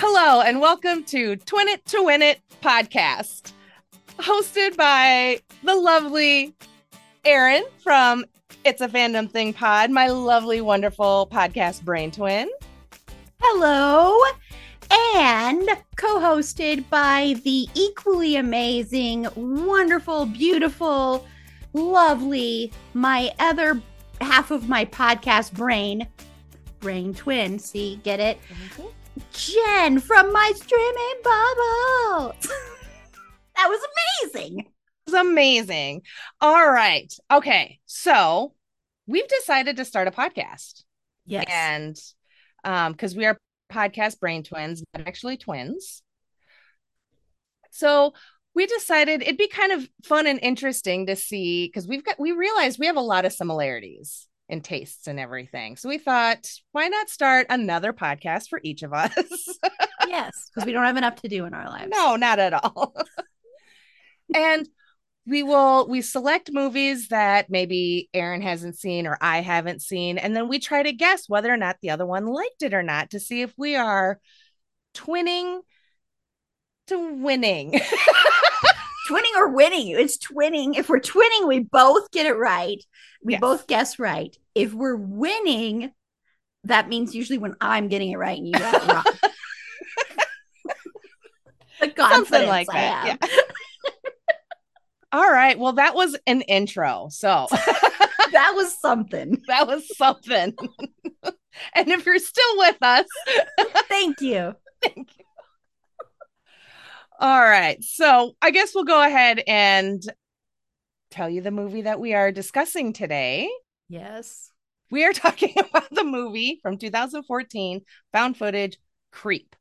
Hello, and welcome to Twin It to Win It podcast, hosted by the lovely Erin from It's a Fandom Thing Pod, my lovely, wonderful podcast brain twin. Hello. And co hosted by the equally amazing, wonderful, beautiful, lovely, my other half of my podcast brain, brain twin. See, get it? Mm-hmm. Jenn from my streaming bubble. that was amazing. It's amazing. All right. Okay. So we've decided to start a podcast. Yes. And um, because we are podcast brain twins, but actually twins. So we decided it'd be kind of fun and interesting to see because we've got we realized we have a lot of similarities in tastes and everything. So we thought, why not start another podcast for each of us? yes, because we don't have enough to do in our lives. no, not at all. and we will we select movies that maybe Erin hasn't seen or I haven't seen, and then we try to guess whether or not the other one liked it or not to see if we are twinning to winning. twinning or winning. It's twinning. If we're twinning, we both get it right. We Yes. both guess right. If we're winning, that means usually when I'm getting it right and you got it wrong. the confidence Something like I that. Yeah. All right. Well, that was an intro. So That was something. that was something. and if you're still with us, Thank you. thank you. All right. So I guess we'll go ahead and tell you the movie that we are discussing today. Yes. We are talking about the movie from 2014, found footage Creep.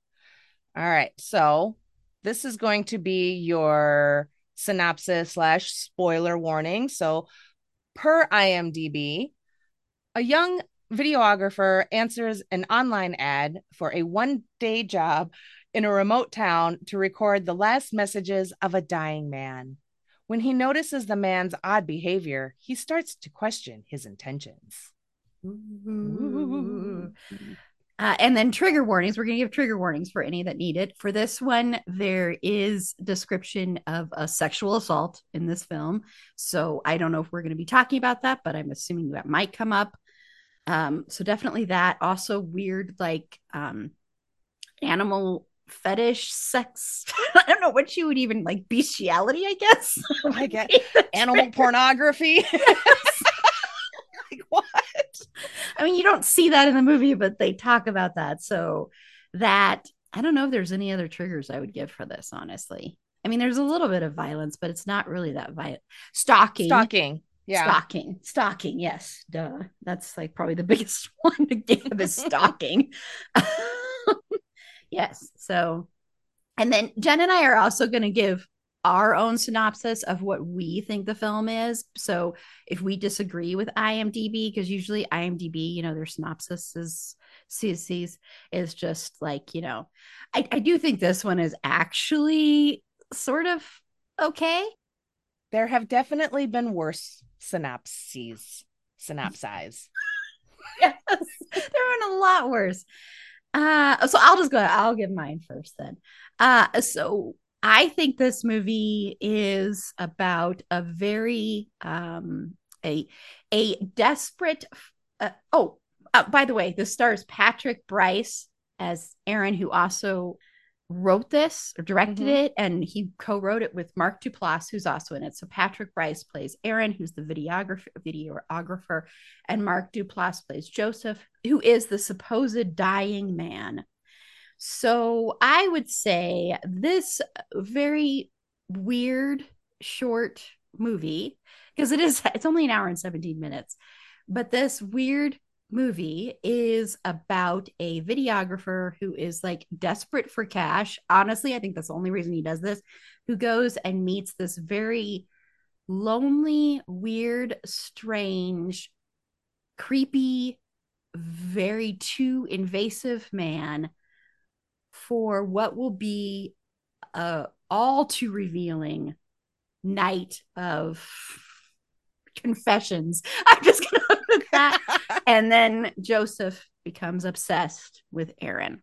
All right. So this is going to be your synopsis slash spoiler warning. So per IMDb, a young videographer answers an online ad for a one day job in a remote town to record the last messages of a dying man. When he notices the man's odd behavior, he starts to question his intentions. Uh, and then trigger warnings. We're going to give trigger warnings for any that need it. For this one, there is description of a sexual assault in this film. So I don't know if we're going to be talking about that, but I'm assuming that might come up. Um, so definitely that. Also weird, like um, animal fetish sex. I don't know what you would even like bestiality, I guess. I get animal pornography. like what? I mean, you don't see that in the movie, but they talk about that. So that I don't know if there's any other triggers I would give for this, honestly. I mean, there's a little bit of violence, but it's not really that violent. Stalking. Stalking. Yeah. Stalking. Stalking. Yes. Duh. That's like probably the biggest one to give is stalking. Yes. So, and then Jenn and I are also going to give our own synopsis of what we think the film is. So if we disagree with IMDb, because usually IMDb, you know, their synopsis is CCs is just like, you know, I, I do think this one is actually sort of okay. There have definitely been worse synopses. Synopsize. yes, they're in a lot worse. Uh, so I'll just go. I'll give mine first then. Uh, so I think this movie is about a very um a a desperate. Uh, oh, uh, by the way, this stars Patrick Brice as Aaron, who also wrote this or directed Mhm. it, and he co-wrote it with Mark Duplass, who's also in it. So Patrick Brice plays Aaron, who's the videographer, videographer, and Mark Duplass plays Joseph, who is the supposed dying man. So I would say this very weird short movie because it is it's only an hour and 17 minutes but this weird movie is about a videographer who is like desperate for cash. Honestly i think that's the only reason he does this who goes and meets this very lonely weird strange creepy very too invasive man for what will be a all too revealing night of confessions. I'm just gonna put that. and then Joseph becomes obsessed with Aaron.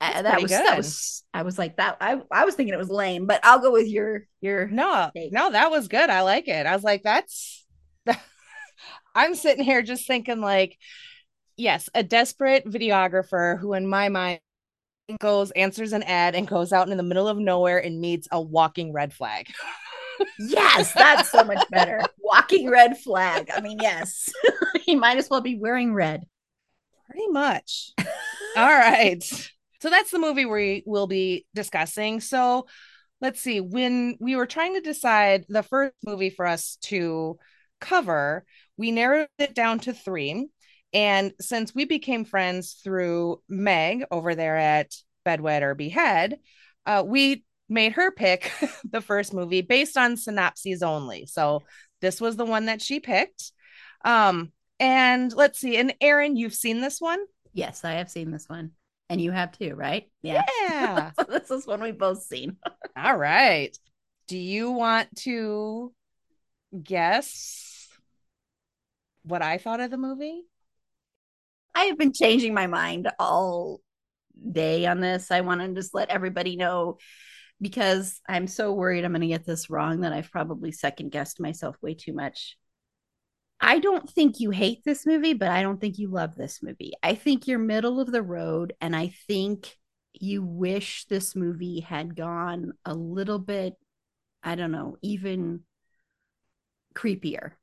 uh, that was good. that was I was like that I I was thinking it was lame, but I'll go with your your No, take. no, that was good. I like it. I was like that's I'm sitting here just thinking like yes, a desperate videographer who in my mind goes answers an ad and goes out in the middle of nowhere and meets a walking red flag. Yes, that's so much better. Walking red flag. I mean, yes. he might as well be wearing red. Pretty much. All right. So that's the movie we will be discussing. So let's see. When we were trying to decide the first movie for us to cover, we narrowed it down to three. And since we became friends through Meg over there at Bedwet or Behead, uh, we made her pick the first movie based on synopses only. So this was the one that she picked. Um, and let's see. And Erin, you've seen this one? Yes, I have seen this one. And you have too, right? Yeah. Yeah. so this is one we've both seen. All right. Do you want to guess what I thought of the movie? I have been changing my mind all day on this. I want to just let everybody know because I'm so worried I'm going to get this wrong that I've probably second guessed myself way too much. I don't think you hate this movie, but I don't think you love this movie. I think you're middle of the road, and I think you wish this movie had gone a little bit, I don't know, even creepier.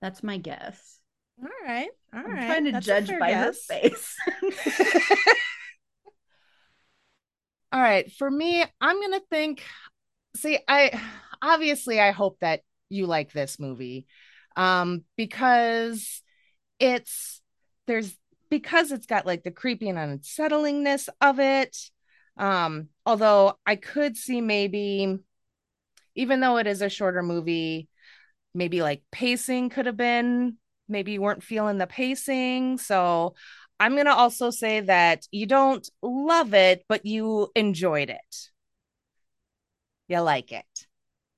That's my guess. All right. All I'm right. trying to That's judge by guess. her face. All right. For me, I'm going to think see, I obviously I hope that you like this movie. Um because it's there's because it's got like the creepy and unsettlingness of it. Um although I could see maybe even though it is a shorter movie, maybe like pacing could have been maybe you weren't feeling the pacing. So I'm going to also say that you don't love it, but you enjoyed it. You like it.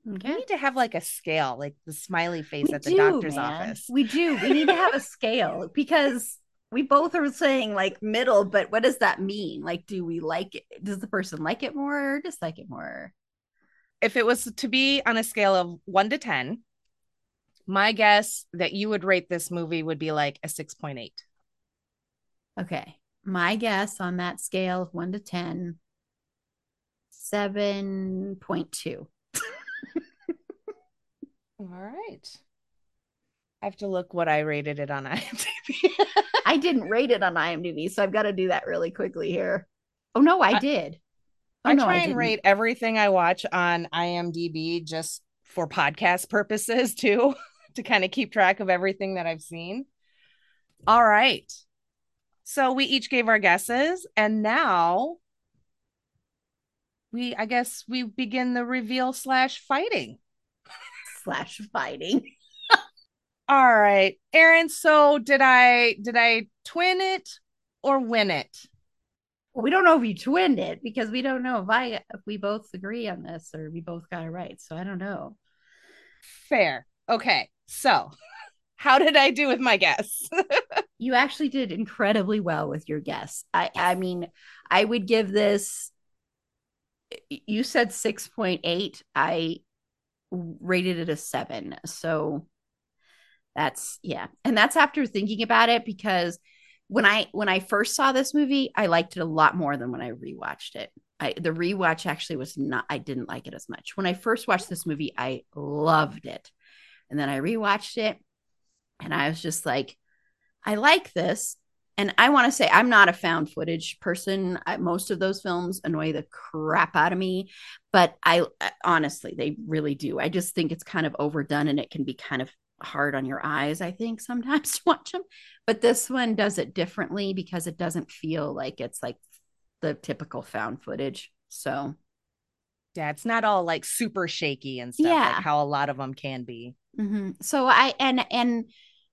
Okay. We need to have like a scale, like the smiley face we at the do, doctor's man. office. We do. We need to have a scale because we both are saying like middle, but what does that mean? Like, do we like it? Does the person like it more or dislike it more? If it was to be on a scale of one to 10, my guess that you would rate this movie would be like a 6.8. Okay. My guess on that scale of 1 to 10 7.2. All right. I have to look what I rated it on IMDb. I didn't rate it on IMDb, so I've got to do that really quickly here. Oh no, I, I did. Oh, I no, try I and rate everything I watch on IMDb just for podcast purposes too to kind of keep track of everything that I've seen. All right. So we each gave our guesses, and now we, I guess, we begin the reveal slash fighting. Slash fighting. All right, Erin. So did I did I twin it or win it? Well, we don't know if you twinned it because we don't know if I if we both agree on this or we both got it right. So I don't know. Fair. Okay. So, how did I do with my guess? you actually did incredibly well with your guess. I I mean, I would give this you said 6.8. I rated it a 7. So that's yeah. And that's after thinking about it because when I when I first saw this movie, I liked it a lot more than when I rewatched it. I the rewatch actually was not I didn't like it as much. When I first watched this movie, I loved it. And then I rewatched it and I was just like, I like this. And I want to say I'm not a found footage person. I, most of those films annoy the crap out of me, but I honestly, they really do. I just think it's kind of overdone and it can be kind of hard on your eyes, I think, sometimes to watch them. But this one does it differently because it doesn't feel like it's like the typical found footage. So, yeah, it's not all like super shaky and stuff, yeah. like how a lot of them can be. Mm-hmm. So I and and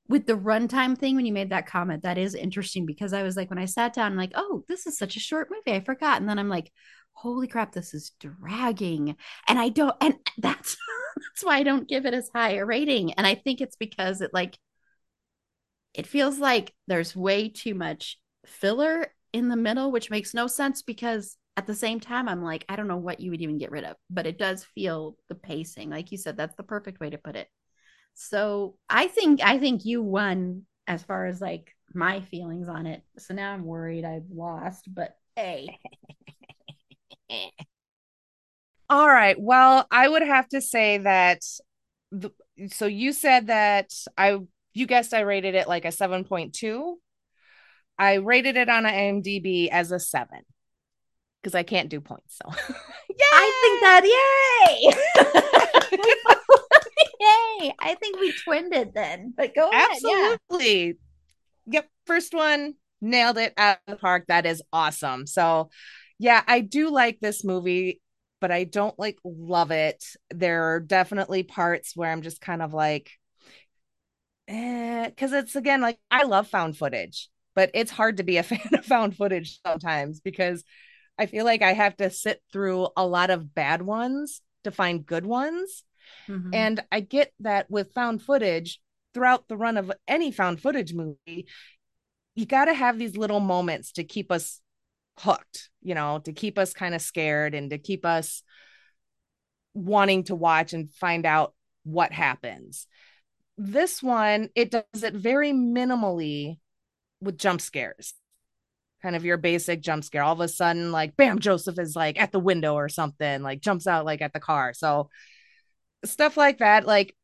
with the runtime thing when you made that comment, that is interesting because I was like, when I sat down, I'm like, oh, this is such a short movie. I forgot. And then I'm like, holy crap, this is dragging. And I don't, and that's that's why I don't give it as high a rating. And I think it's because it like it feels like there's way too much filler in the middle, which makes no sense because at the same time, I'm like, I don't know what you would even get rid of, but it does feel the pacing. Like you said, that's the perfect way to put it. So I think I think you won as far as like my feelings on it. So now I'm worried I've lost, but hey. All right. Well, I would have to say that the, so you said that I you guessed I rated it like a 7.2. I rated it on a IMDb as a 7 because I can't do points. So yeah, I think that yay. yay. I think we twinned it then. But go ahead. Absolutely. Yeah. Yep. First one nailed it out of the park. That is awesome. So yeah, I do like this movie, but I don't like love it. There are definitely parts where I'm just kind of like, eh, because it's again like I love found footage, but it's hard to be a fan of found footage sometimes because I feel like I have to sit through a lot of bad ones to find good ones. Mm-hmm. And I get that with found footage throughout the run of any found footage movie, you got to have these little moments to keep us hooked, you know, to keep us kind of scared and to keep us wanting to watch and find out what happens. This one, it does it very minimally with jump scares. Kind of your basic jump scare. All of a sudden, like, bam, Joseph is like at the window or something, like jumps out like at the car. So, stuff like that. Like,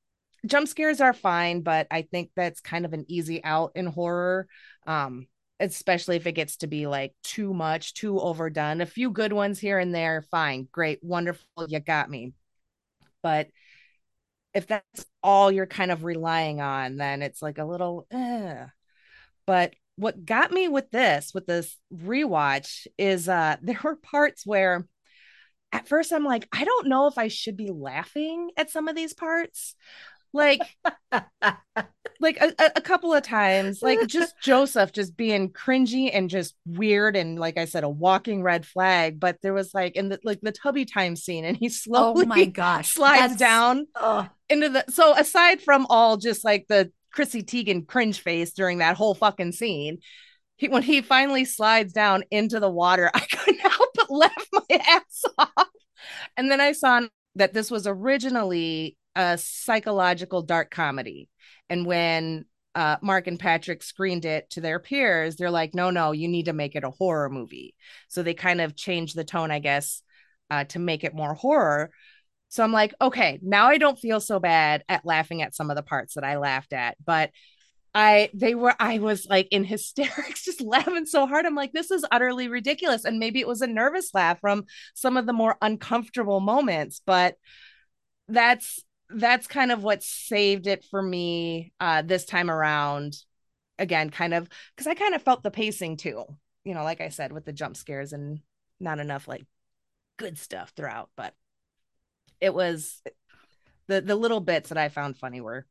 jump scares are fine, but I think that's kind of an easy out in horror. Um, especially if it gets to be like too much, too overdone. A few good ones here and there, fine, great, wonderful, you got me. But if that's all you're kind of relying on, then it's like a little, eh. but what got me with this, with this rewatch, is uh there were parts where at first I'm like, I don't know if I should be laughing at some of these parts. Like like a, a, couple of times like just joseph just being cringy and just weird and like i said a walking red flag but there was like in the like the tubby time scene and he oh slowly oh my gosh slides down into the so aside from all just like the chrissy teigen cringe face during that whole fucking scene he, when he finally slides down into the water i couldn't help but laugh my ass off and then i saw that this was originally a psychological dark comedy. And when uh, Mark and Patrick screened it to their peers, they're like, no, no, you need to make it a horror movie. So they kind of changed the tone, I guess, uh, to make it more horror. So I'm like, okay, now I don't feel so bad at laughing at some of the parts that I laughed at, but I they were I was like in hysterics just laughing so hard. I'm like this is utterly ridiculous. And maybe it was a nervous laugh from some of the more uncomfortable moments but that's that's kind of what saved it for me uh this time around. Again kind of because i kind of felt the pacing too you know like i said with the jump scares and not enough like good stuff throughout but it was the the little bits that i found funny were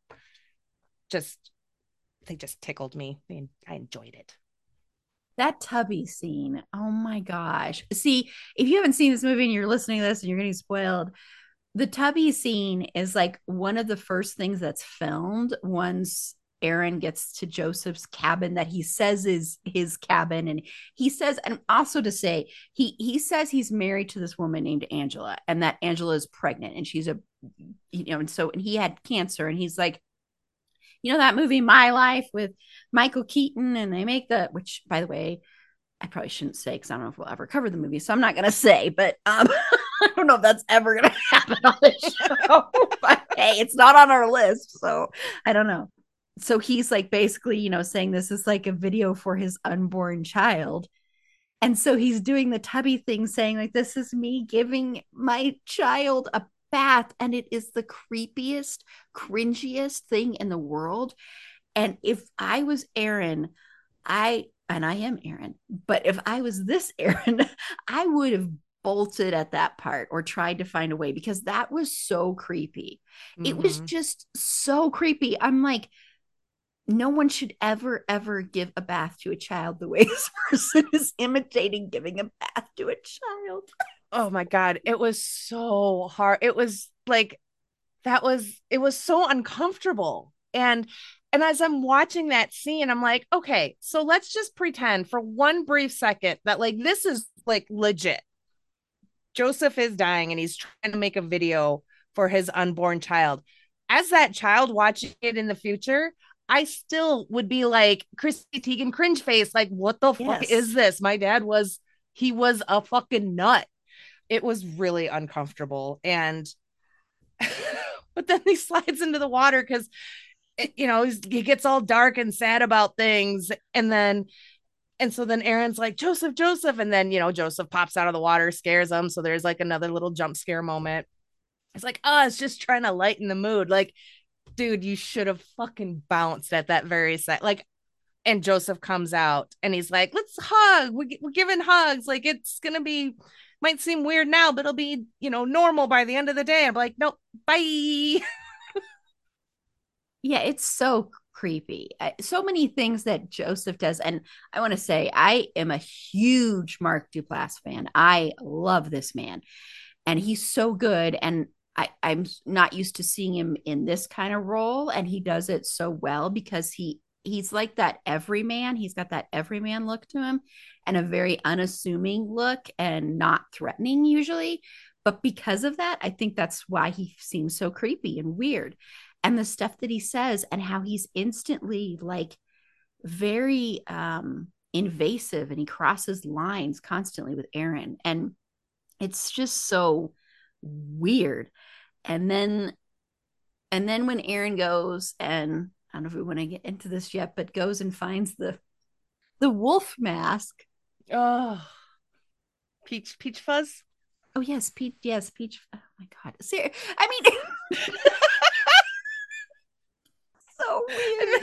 just they just tickled me. I, enjoyed it. That tubby scene. Oh my gosh. See if you haven't seen this movie and you're listening to this and you're getting spoiled the tubby scene is like one of the first things that's filmed once Aaron gets to Joseph's cabin that he says is his cabin. And he says and also to say he he says he's married to this woman named Angela and that Angela is pregnant and she's a you know and so and he had cancer and he's like you know that movie My Life with Michael Keaton and they make the which by the way I probably shouldn't say because I don't know if we'll ever cover the movie so I'm not to say but um I don't know if that's ever to happen on the show, but hey, it's not on our list. So I don't know. So he's like basically, you know, saying this is like a video for his unborn child. And so he's doing the tubby thing, saying, like, this is me giving my child a bath. And it is the creepiest, cringiest thing in the world. And if I was Aaron, I, and I am Aaron, but if I was this Aaron, I would have bolted at that part or tried to find a way because that was so creepy. Mm-hmm. It was mm-hmm. just so creepy. I'm like, no one should ever, ever give a bath to a child the way this person is imitating giving a bath to a child. Oh my God. It was so hard. It was like, that was, it was so uncomfortable. And and as I'm watching that scene, I'm like, okay, so let's just pretend for one brief second that like this is like legit. Joseph is dying and he's trying to make a video for his unborn child. As that child watching it in the future, I still would be like Chrissy Teigen cringe face, like, what the yes. fuck is this? My dad was, he was a fucking nut. It was really uncomfortable. And, but then he slides into the water because, you know, he gets all dark and sad about things. And then, and so then aaron's like, Joseph, Joseph. And then, you know, Joseph pops out of the water, scares him. So there's like another little jump scare moment. It's like, oh, it's just trying to lighten the mood. Like, dude, you should have fucking bounced at that very set. Like, and Joseph comes out and he's like, let's hug. We, we're giving hugs. Like, it's to be, might seem weird now, but it'll be, you know, normal by the end of the day. I'm like, nope, bye. yeah, it's so creepy. So many things that Joseph does. And I want to say, I am a huge Mark Duplass fan. I love this man. And he's so good. And I, I'm not used to seeing him in this kind of role, and he does it so well because he he's like that everyman. He's got that everyman look to him, and a very unassuming look and not threatening usually. But because of that, I think that's why he seems so creepy and weird. And the stuff that he says and how he's instantly like very um invasive and he crosses lines constantly with Aaron. And it's just so weird. And then and then when Aaron goes and I don't know if we want to get into this yet, but goes and finds the the wolf mask. Oh, peach peach fuzz. Oh yes, peach. Yes, peach. Oh my god. Ser- I mean, so weird.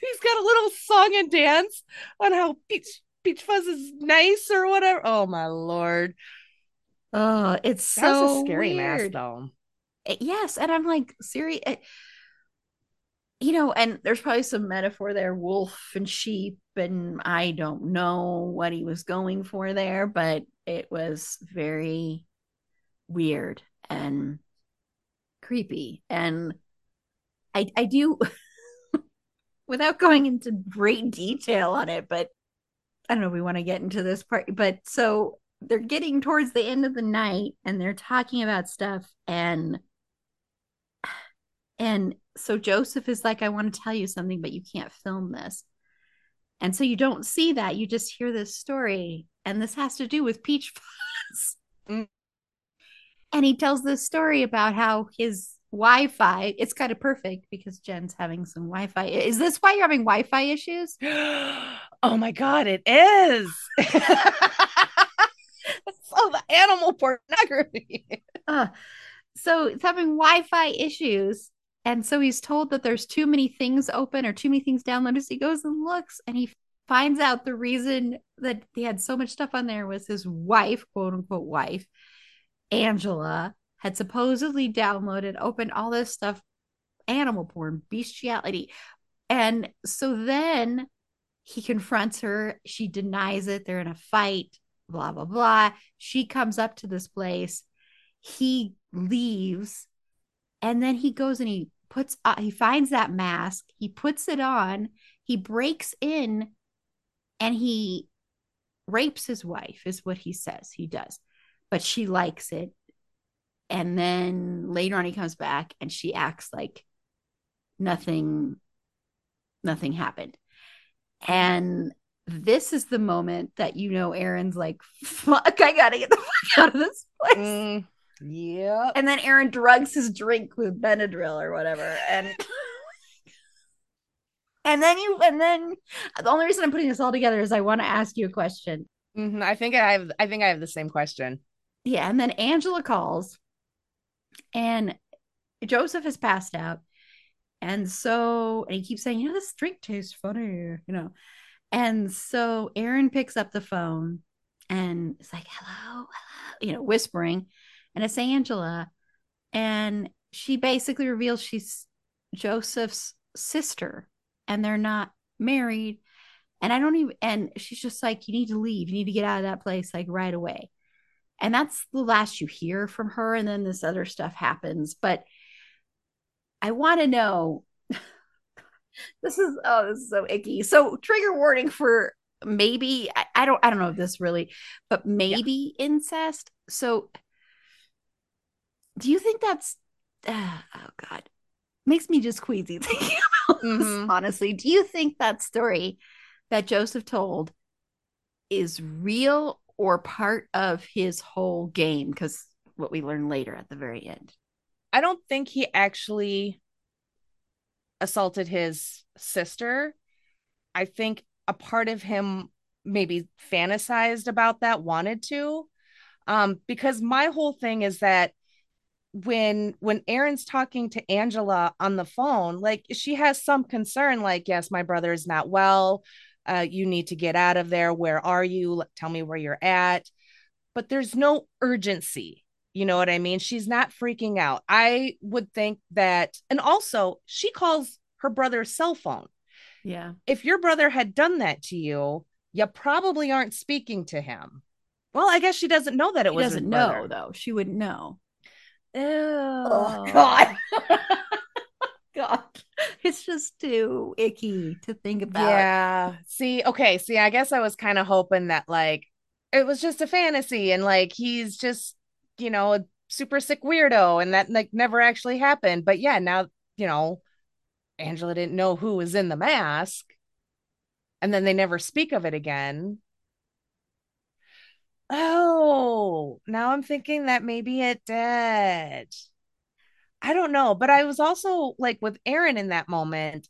He's got a little song and dance on how peach peach fuzz is nice or whatever. Oh my lord. Oh, it's That's so a scary weird. mask, though. Eh, yes, and I'm like, Siri, eh, you know, and there's probably some metaphor there, wolf and sheep, and I don't know what he was going for there, but it was very weird and creepy. And I I do without going into great detail on it, but I don't know, we want to get into this part, but so they're getting towards the end of the night and they're talking about stuff and and so Joseph is like I want to tell you something but you can't film this. And so you don't see that, you just hear this story and this has to do with Peach Fuzz. Mm. And he tells this story about how his Wi-Fi, it's kind of perfect because Jenn's having some Wi-Fi. Is this why you're having Wi-Fi issues? oh my god, it is. oh, the animal pornography. uh, so it's having Wi-Fi issues. And so he's told that there's too many things open or too many things downloaded. So he goes and looks and he finds out the reason that he had so much stuff on there was his wife, quote unquote wife, Angela, had supposedly downloaded, opened all this stuff, animal porn, bestiality. And so then he confronts her. She denies it. They're in a fight blah blah blah she comes up to this place he leaves and then he goes and he puts uh, he finds that mask he puts it on he breaks in and he rapes his wife is what he says he does. But she likes it. And then later on he comes back and she acts like nothing nothing happened. And this is the moment that you know Aaron's like, fuck, I gotta get the fuck out of this place. Mm, yeah. And then Aaron drugs his drink with Benadryl or whatever. And and then you and then the only reason I'm putting this all together is I want to ask you a question. Mm-hmm. I think I have I think I have the same question. Yeah, and then Angela calls and Joseph has passed out. And so and he keeps saying, you know, this drink tastes funny, you know. And so Aaron picks up the phone and it's like, hello, hello, you know, whispering. And it's Angela. And she basically reveals she's Joseph's sister and they're not married. And I don't even, and she's just like, you need to leave. You need to get out of that place like right away. And that's the last you hear from her. And then this other stuff happens. But I want to know this is oh, this is so icky. So trigger warning for maybe I, I don't I don't know if this really, but maybe yeah. incest. So do you think that's uh, oh god. Makes me just queasy thinking about mm-hmm. this, honestly. Do you think that story that joseph told is real or part of his whole game? Because what we learn later at the very end. I don't think he actually assaulted his sister. I think a part of him maybe fantasized about that wanted to. Um because my whole thing is that when when Aaron's talking to Angela on the phone, like she has some concern, like, yes, my brother is not well. Uh, you need to get out of there. Where are you? Tell me where you're at. But there's no urgency. You know what I mean? She's not freaking out. I would think that, and also she calls her brother's cell phone. Yeah. If your brother had done that to you, you probably aren't speaking to him. Well, I guess she doesn't know that it she was. Doesn't know though. She wouldn't know. Ew. Oh God. God. It's just too icky to think about. Yeah. See, okay. See, I guess I was kind of hoping that like it was just a fantasy and like he's just, you know, a super sick weirdo and that like never actually happened. But yeah, now, you know, Angela didn't know who was in the mask. And then they never speak of it again. Oh, now I'm thinking that maybe it did. I don't know, but I was also like with Aaron in that moment.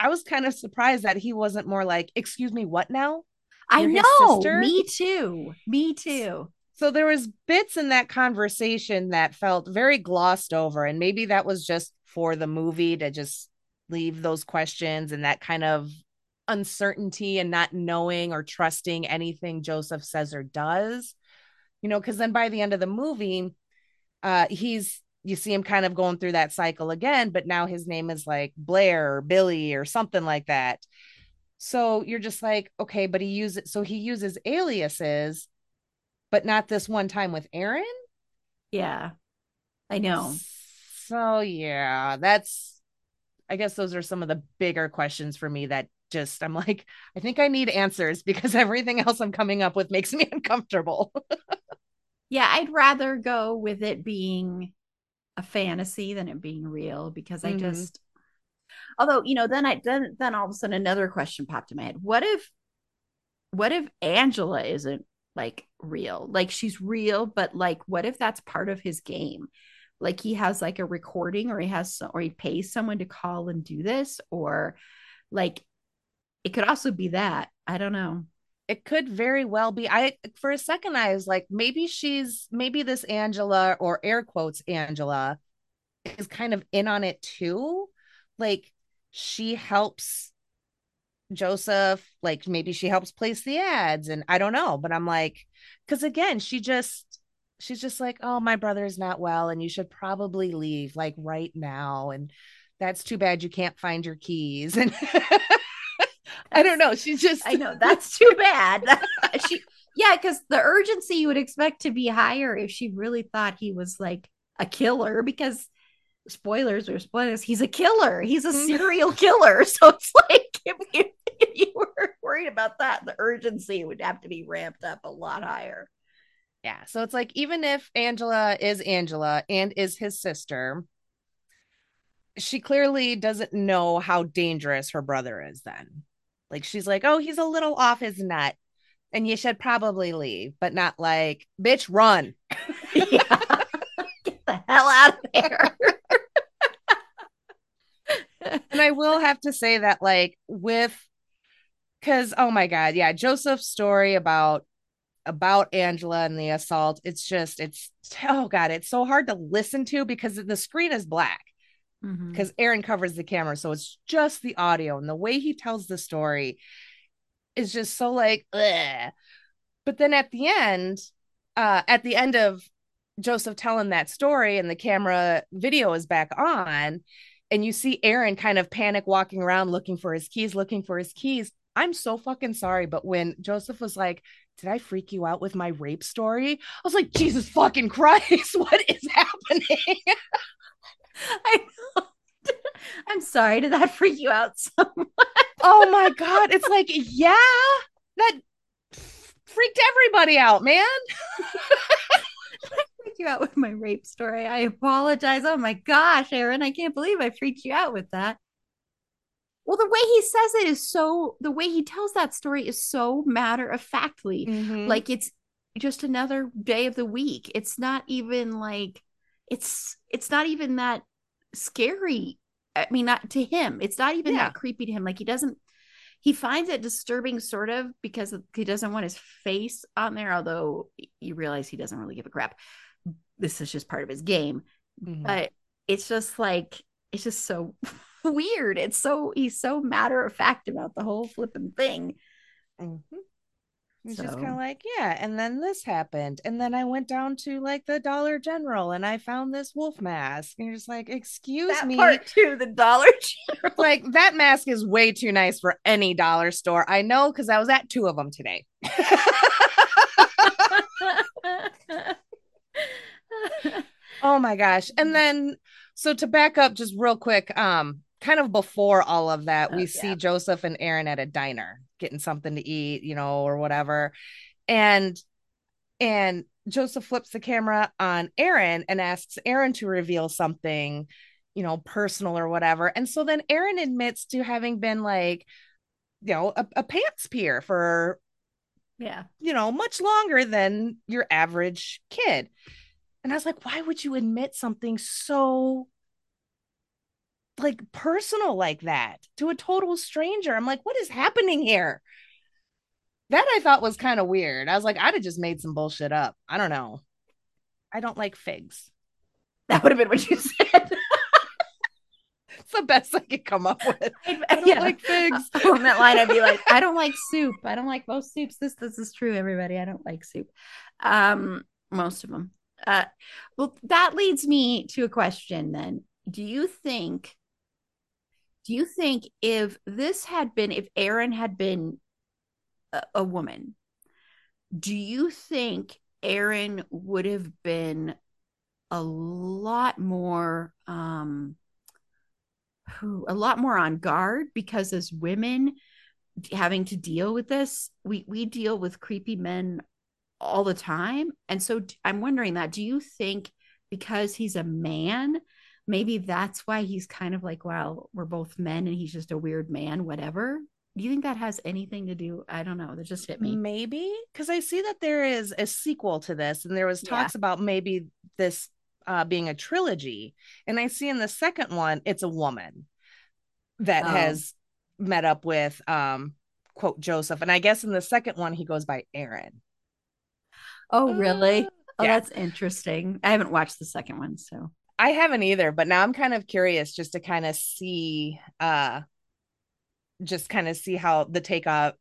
I was kind of surprised that he wasn't more like, "Excuse me, what now?" You're I know. Me too. Me too. So there was bits in that conversation that felt very glossed over and maybe that was just for the movie to just leave those questions and that kind of uncertainty and not knowing or trusting anything Joseph says or does. You know, because then by the end of the movie, uh, he's you see him kind of going through that cycle again, but now his name is like Blair or Billy or something like that. So you're just like, okay, but he uses so he uses aliases, but not this one time with Aaron. Yeah, I know. So yeah, that's I guess those are some of the bigger questions for me that just I'm like, I think I need answers because everything else I'm coming up with makes me uncomfortable. yeah, I'd rather go with it being a fantasy than it being real because I mm-hmm. just although, you know, then I then then all of a sudden another question popped in my head. What if what if Angela isn't like real? Like she's real, but like what if that's part of his game? Like he has like a recording or he has or he pays someone to call and do this or like it could also be that. I don't know. It could very well be. I for a second I was like, maybe she's maybe this Angela or air quotes Angela is kind of in on it too. Like she helps Joseph, like maybe she helps place the ads, and I don't know, but I'm like, because again, she just she's just like, oh, my brother's not well, and you should probably leave like right now. And that's too bad you can't find your keys. And I don't know. She's just I know that's too bad. she yeah, because the urgency you would expect to be higher if she really thought he was like a killer because spoilers or spoilers, he's a killer. He's a mm-hmm. serial killer. So it's like if you, if you were worried about that, the urgency would have to be ramped up a lot higher. Yeah. So it's like even if Angela is Angela and is his sister, she clearly doesn't know how dangerous her brother is then. Like she's like, oh, he's a little off his nut and you should probably leave, but not like, bitch, run. Get the hell out of there. and I will have to say that, like, with because oh my god, yeah, Joseph's story about about Angela and the assault, it's just it's oh god, it's so hard to listen to because the screen is black because mm-hmm. Aaron covers the camera. So it's just the audio and the way he tells the story is just so like, Ugh. but then at the end, uh, at the end of Joseph telling that story and the camera video is back on, and you see Aaron kind of panic walking around looking for his keys, looking for his keys. I'm so fucking sorry. But when Joseph was like, Did I freak you out with my rape story? I was like, Jesus fucking Christ, what is happening? I. I'm sorry. Did that freak you out so much? oh my god, it's like yeah, that freaked everybody out, man. freaked you out with my rape story. I apologize. Oh my gosh, Aaron, I can't believe I freaked you out with that. Well, the way he says it is so the way he tells that story is so matter of factly. Mhm. Like it's just another day of the week. It's not even like it's it's not even that scary. I mean, not to him. It's not even Yeah. that creepy to him. Like he doesn't he finds it disturbing sort of because he doesn't want his face on there, although you realize he doesn't really give a crap. This is just part of his game. Mhm. But it's just like it's just so weird. It's so he's so matter of fact about the whole flipping thing. Mhm. It's just kind of like, yeah, and then this happened. And then I went down to like the Dollar General and I found this wolf mask. And you're just like, excuse that me. part too, the Dollar General. Like that mask is way too nice for any dollar store. I know because I was at two of them today. Oh my gosh. And then so to back up just real quick, um, kind of before all of that, Oh, we yeah. see Joseph and Aaron at a diner getting something to eat, you know, or whatever. And and Joseph flips the camera on Aaron and asks Aaron to reveal something, you know, personal or whatever. And so then Aaron admits to having been like, you know, a, a pants peer for yeah. you know, much longer than your average kid. And I was like, why would you admit something so like personal like that to a total stranger? I'm like, what is happening here? That I thought was kind of weird. I was like, I'd have just made some bullshit up. I don't know. I don't like figs. That would have been what you said. It's the best I could come up with. I I don't like figs. On that line, I'd be like, I don't like soup. I don't like most soups. This this is true, everybody. I don't like soup. Um, most of them. Uh, well, that leads me to a question. Then, do you think? Do you think if this had been, if Aaron had been a, a woman, do you think Aaron would have been a lot more um a lot more on guard? Because as women having to deal with this we we deal with creepy men all the time. And so i'm wondering that. Do you think because he's a man maybe that's why he's kind of like well we're both men and he's just a weird man whatever do you think that has anything to do i don't know that just hit me Maybe because I see that there is a sequel to this, and there was Yeah. talks about maybe this uh, being a trilogy. And I see in the second one, it's a woman that Oh. has met up with um quote Joseph, and I guess in the second one he goes by Aaron. oh really Uh, oh yeah. that's interesting i haven't watched the second one so I haven't either, but now I'm kind of curious just to kind of see uh just kind of see how the take off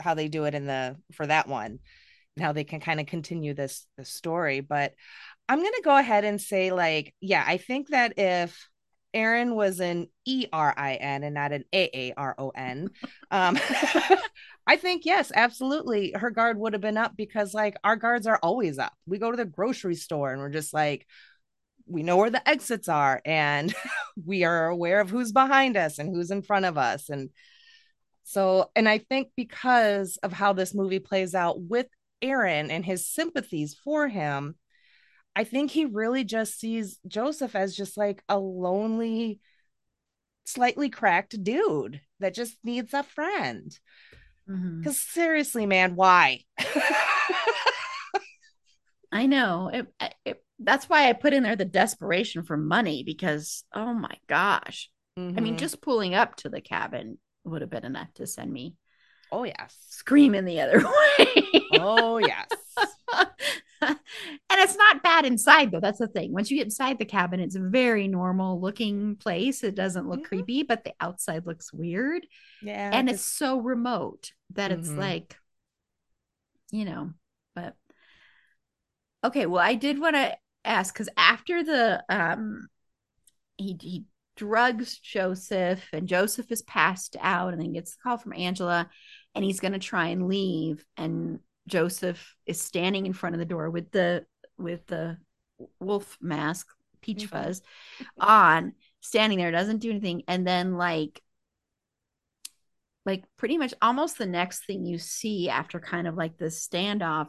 how they do it in the for that one and how they can kind of continue this the story. But I'm gonna go ahead and say, like, yeah, I think that if Erin was an E R I N and not an A A R O N, um, I think yes, absolutely, her guard would have been up because like our guards are always up. We go to the grocery store and we're just like, we know where the exits are and we are aware of who's behind us and who's in front of us and so and i think because of how this movie plays out with aaron and his sympathies for him i think he really just sees joseph as just like a lonely slightly cracked dude that just needs a friend. Mm-hmm. Because seriously man why? I know. It, it, that's why I put in there the desperation for money because, oh my gosh. I mean, Mhm. just pulling up to the cabin would have been enough to send me oh yes screaming the other way. oh yes and it's not bad inside, though. That's the thing. Once you get inside the cabin, it's a very normal looking place. It doesn't look Mhm. creepy, but the outside looks weird. yeah and 'cause- it's so remote that it's Mhm. like you know but okay well i did want to ask because after the um he he drugs joseph and joseph is passed out and then gets the call from angela and he's going to try and leave and joseph is standing in front of the door with the with the wolf mask peach Mhm. fuzz on standing there, doesn't do anything. And then like like pretty much almost the next thing you see after kind of like this standoff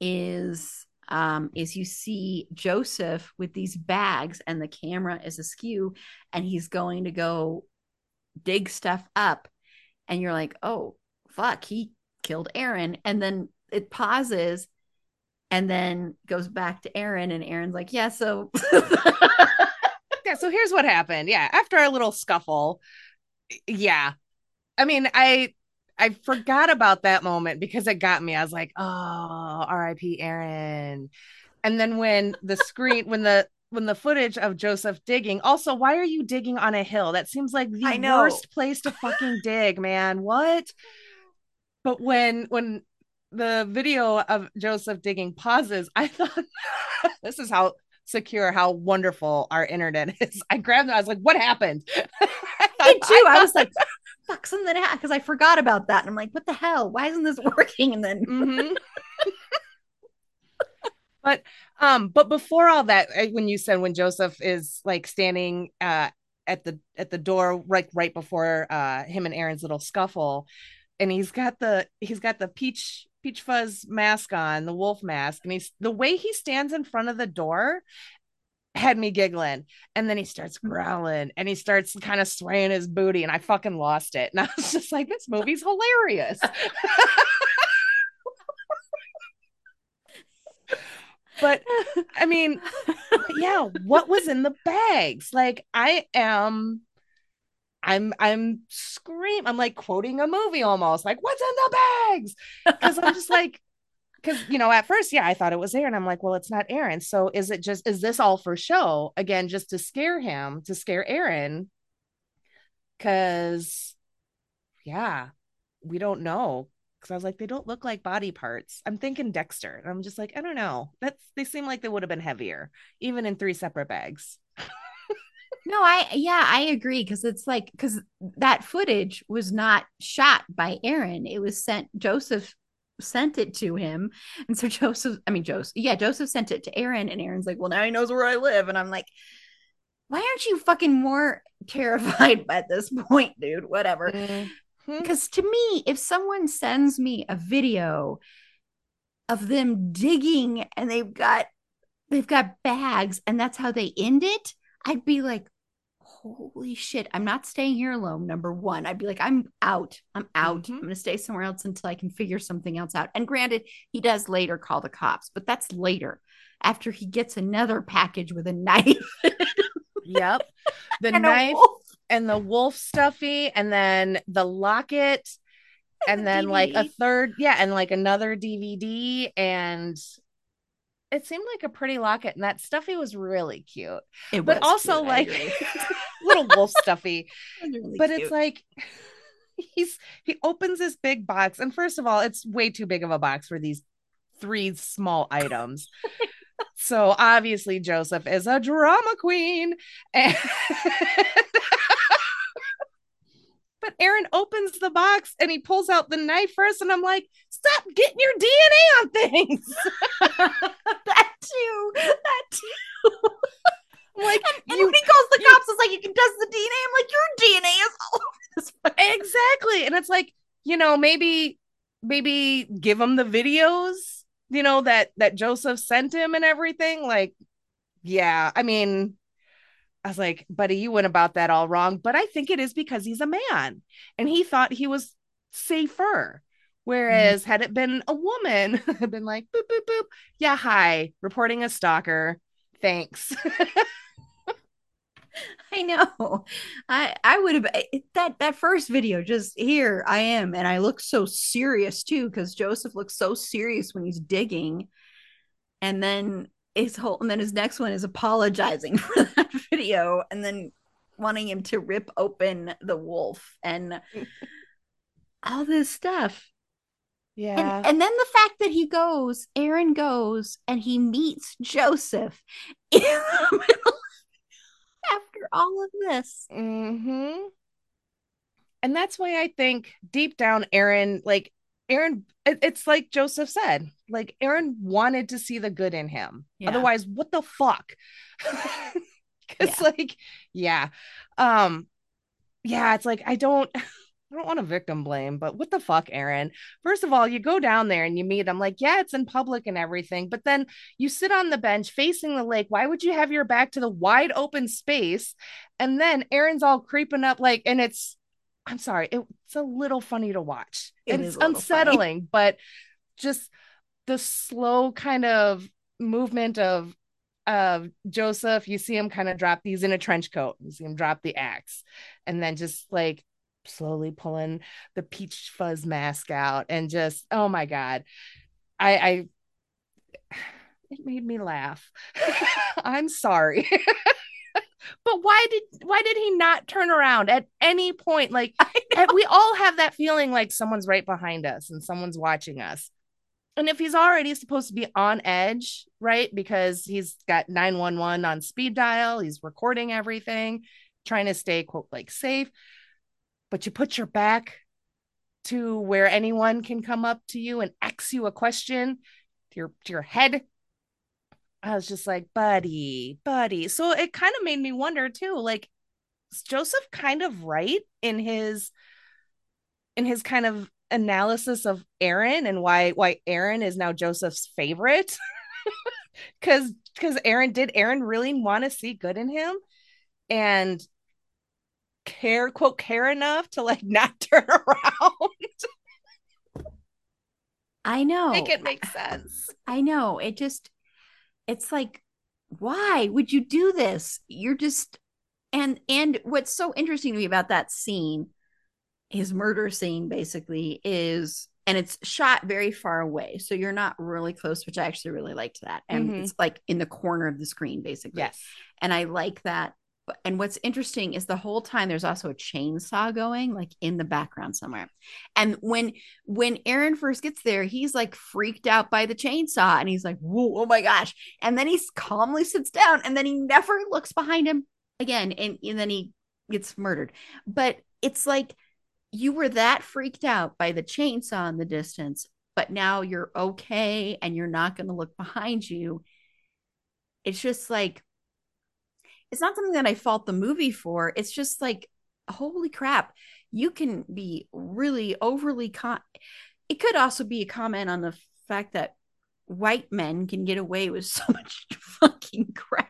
is um, is you see Joseph with these bags and the camera is askew and he's going to go dig stuff up. And you're like, oh, fuck, he killed Aaron. And then it pauses and then goes back to Aaron. And Aaron's like, yeah, so. yeah, so here's what happened. Yeah, after our little scuffle, yeah. I mean, I I forgot about that moment because it got me. I was like, oh, R.I.P. Aaron. And then when the screen, when the when the footage of Joseph digging, also, why are you digging on a hill? That seems like the worst place to fucking dig, man. What? But when when the video of Joseph digging pauses, I thought this is how secure, how wonderful our internet is. I grabbed it. I was like, what happened? I, too. I, I was like, because I forgot about that. And I'm like, what the hell? Why isn't this working? And then mm-hmm. but um, but before all that, when you said when Joseph is like standing uh at the at the door right right before uh him and Aaron's little scuffle, and he's got the he's got the peach peach fuzz mask on, the wolf mask, and he's the way he stands in front of the door had me giggling. And then he starts mm. growling and he starts kind of swaying his booty, and I fucking lost it. And I was just like, this movie's hilarious. but I mean, yeah, what was in the bags? Like, I am. I'm I'm scream I'm like quoting a movie almost like what's in the bags because I'm just like because you know at first yeah i thought it was aaron i'm like well it's not aaron. So is it just is this all for show? Again just to scare him to scare aaron. Because yeah we don't know. Because i was like they don't look like body parts. I'm thinking dexter and i'm just like i don't know. That's they seem like they would have been heavier even in three separate bags. No i yeah i agree because it's like because that footage was not shot by aaron. It was sent joseph sent it to him. And so Joseph, I mean, Joseph, yeah, Joseph sent it to Aaron, and Aaron's like, well, now he knows where I live. And I'm like, why aren't you fucking more terrified by this point, dude? Whatever. Because mm-hmm. to me, if someone sends me a video of them digging and they've got they've got bags and that's how they end it, I'd be like, holy shit, I'm not staying here alone. Number one, I'd be like, I'm out. I'm out. Mm-hmm. I'm going to stay somewhere else until I can figure something else out. And granted, he does later call the cops, but that's later after he gets another package with a knife. yep. The and knife and the wolf stuffy, and then the locket, and, and the then DVD. like a third, yeah, and like another DVD and it seemed like a pretty locket and that stuffy was really cute. It but also cute, like little wolf stuffy. Really but cute. it's like he's he opens this big box and first of all it's way too big of a box for these three small items. Oh so obviously joseph is a drama queen. And Aaron opens the box and he pulls out the knife first, and I'm like, stop getting your DNA on things. that too. That too. I'm like, and, and you, when he calls the cops, it's like you can test the DNA. I'm like, your DNA is all over this. Exactly. And it's like, you know, maybe, maybe give him the videos, you know, that that Joseph sent him and everything. Like, yeah, I mean, I was like, buddy, you went about that all wrong. But I think it is because he's a man and he thought he was safer. Whereas mm-hmm. had it been a woman, I'd been like, boop, boop, boop. Yeah, hi, reporting a stalker. Thanks. I know. I I would have that that first video just here I am and I look so serious too cuz Joseph looks so serious when he's digging and then his whole and then his next one is apologizing for that video and then wanting him to rip open the wolf and all this stuff. Yeah. And, and, then the fact that he goes, Aaron goes and he meets Joseph in the middle after all of this. Mm-hmm. And that's why I think deep down, Aaron, like Aaron, it, it's like Joseph said, like Aaron wanted to see the good in him. Yeah. Otherwise, what the fuck? Cause yeah. like, yeah. Um, yeah, it's like I don't I don't want to victim blame, but what the fuck, Aaron? First of all, you go down there and you meet them, like, yeah, it's in public and everything, but then you sit on the bench facing the lake. Why would you have your back to the wide open space? And then Aaron's all creeping up, like, and it's, I'm sorry, it, it's a little funny to watch. It it's unsettling, funny. but just the slow kind of movement of of Joseph, you see him kind of drop these in a trench coat. You see him drop the axe, and then just like slowly pulling the peach fuzz mask out and just oh my god i i it made me laugh i'm sorry why did why did he not turn around at any point? Like we all have that feeling like someone's right behind us and someone's watching us. And if he's already supposed to be on edge right? Because he's got 911 on speed dial he's recording everything trying to stay quote like safe. But you put your back to where anyone can come up to you and ask you a question to your to your head i was just like buddy buddy. So it kind of made me wonder too like is joseph kind of right in his in his kind of analysis of aaron and why why aaron is now joseph's favorite. Because because aaron did aaron really want to see good in him? And care quote care enough to like not turn around? I know. make it make sense. I know. It just it's like why would you do this? You're just and and what's so interesting to me about that scene his murder scene basically is and it's shot very far away so you're not really close which i actually really liked that and mm-hmm. it's like in the corner of the screen basically. Yes. And i like that and what's interesting is the whole time there's also a chainsaw going like in the background somewhere. And when when aaron first gets there he's like freaked out by the chainsaw and he's like Whoa, oh my gosh. And then he calmly sits down and then he never looks behind him again and, and then he gets murdered. But it's like you were that freaked out by the chainsaw in the distance but now you're okay and you're not going to look behind you. It's just like it's not something that I fault the movie for. It's just like, holy crap, you can be really overly con. It could also be a comment on the fact that white men can get away with so much fucking crap.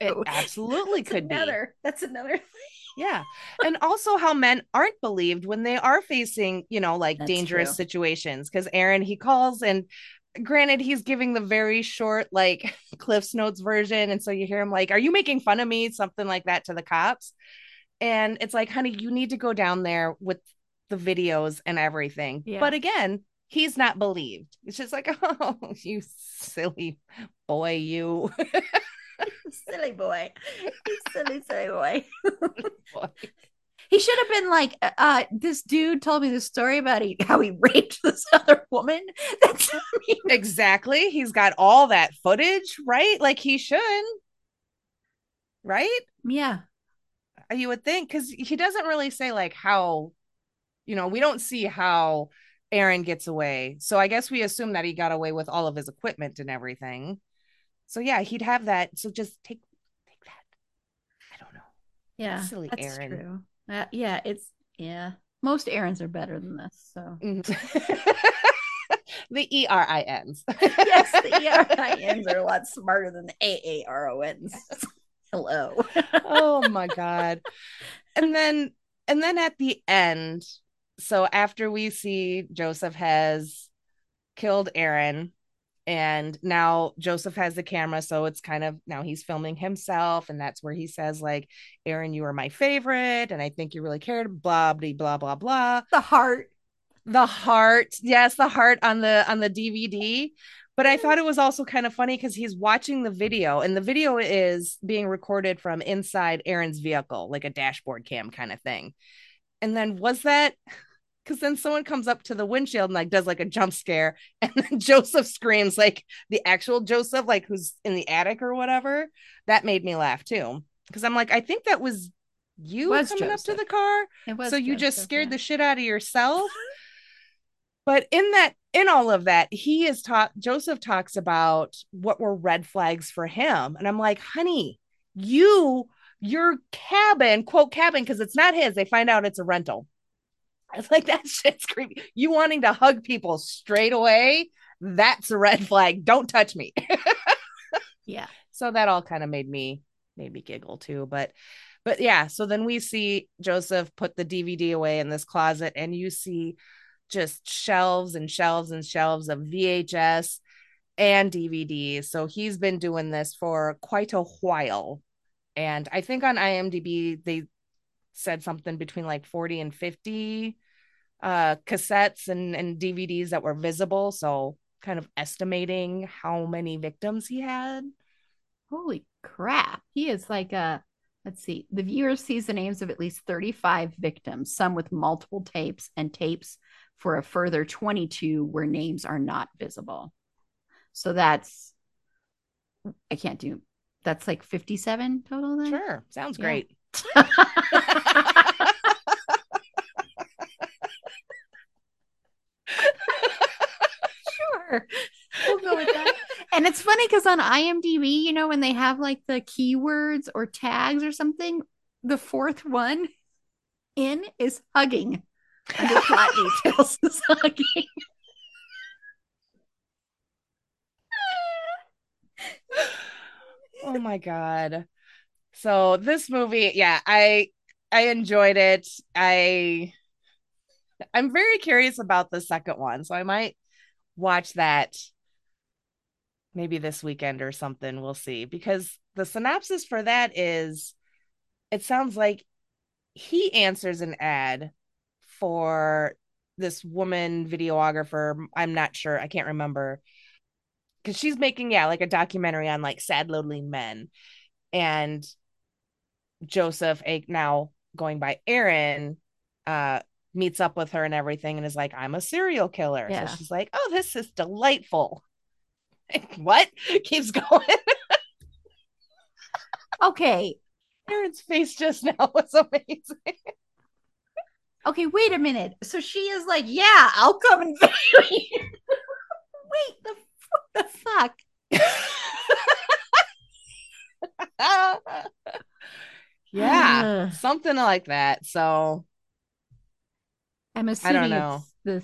It absolutely could another, be. That's another thing. Yeah. And also how men aren't believed when they are facing, you know, like That's dangerous true. situations. Cause Aaron, he calls and granted he's giving the very short like cliffs notes version. And so you hear him like are you making fun of me? Something like that to the cops. And it's like honey you need to go down there with the videos and everything. Yeah. but again he's not believed. It's just like oh you silly boy you. Silly boy. You silly silly boy. boy. He should have been like, uh, uh, this dude told me this story about he, how he raped this other woman. That's exactly. He's got all that footage, right? Like he should, right? Yeah. Uh, you would think because he doesn't really say like how, you know, we don't see how Aaron gets away. So I guess we assume that he got away with all of his equipment and everything. So yeah, he'd have that. So just take take that. I don't know. Yeah, silly Aaron. True. Uh, yeah, it's yeah. Most Erins are better than this. So mm-hmm. the E R I N's. yes, the E R I N's are a lot smarter than the A A R O N's. Hello. oh my god. And then and then at the end, so after we see Joseph has killed Aaron, and now joseph has the camera so it's kind of now he's filming himself and that's where he says like aaron you are my favorite and i think you really cared blah blah blah blah blah. The heart. The heart. Yes the heart on the on the dvd but i thought it was also kind of funny because he's watching the video and the video is being recorded from inside aaron's vehicle like a dashboard cam kind of thing. And then was that because then someone comes up to the windshield and like does like a jump scare and then joseph screams like the actual joseph like who's in the attic or whatever that made me laugh too because i'm like i think that was you was coming joseph. up to the car so you joseph, just scared yeah. the shit out of yourself but in that in all of that he is taught joseph talks about what were red flags for him and i'm like honey you, your cabin, quote cabin, because it's not his. They find out it's a rental. It's like that shit's creepy. You wanting to hug people straight away, that's a red flag. Don't touch me. yeah. So that all kind of made me made me giggle too. But but yeah, so then we see Joseph put the DVD away in this closet, and you see just shelves and shelves and shelves of VHS and DVDs. So he's been doing this for quite a while. And I think on IMDb, they said something between like 40 and 50 uh, cassettes and, and DVDs that were visible. So kind of estimating how many victims he had. Holy crap. He is like a let's see. The viewer sees the names of at least 35 victims, some with multiple tapes and tapes for a further 22 where names are not visible. So that's I can't do that's like 57 total then. Sure. Sounds yeah. great. sure. We'll go with that. and it's funny because on IMDb, you know, when they have like the keywords or tags or something, the fourth one in is hugging. Under plot details is hugging. oh my god. So this movie, yeah, I I enjoyed it. I I'm very curious about the second one, so I might watch that maybe this weekend or something. We'll see. Because the synopsis for that is it sounds like he answers an ad for this woman videographer. I'm not sure. I can't remember. Because she's making, yeah, like a documentary on like sad, lonely men. And Joseph, now going by Aaron, uh, meets up with her and everything and is like, I'm a serial killer. Yeah. So she's like, Oh, this is delightful. what? Keeps going. okay. Aaron's face just now was amazing. okay, wait a minute. So she is like, Yeah, I'll come and wait, the, the fuck? yeah, something like that. So I'm assuming I don't know. the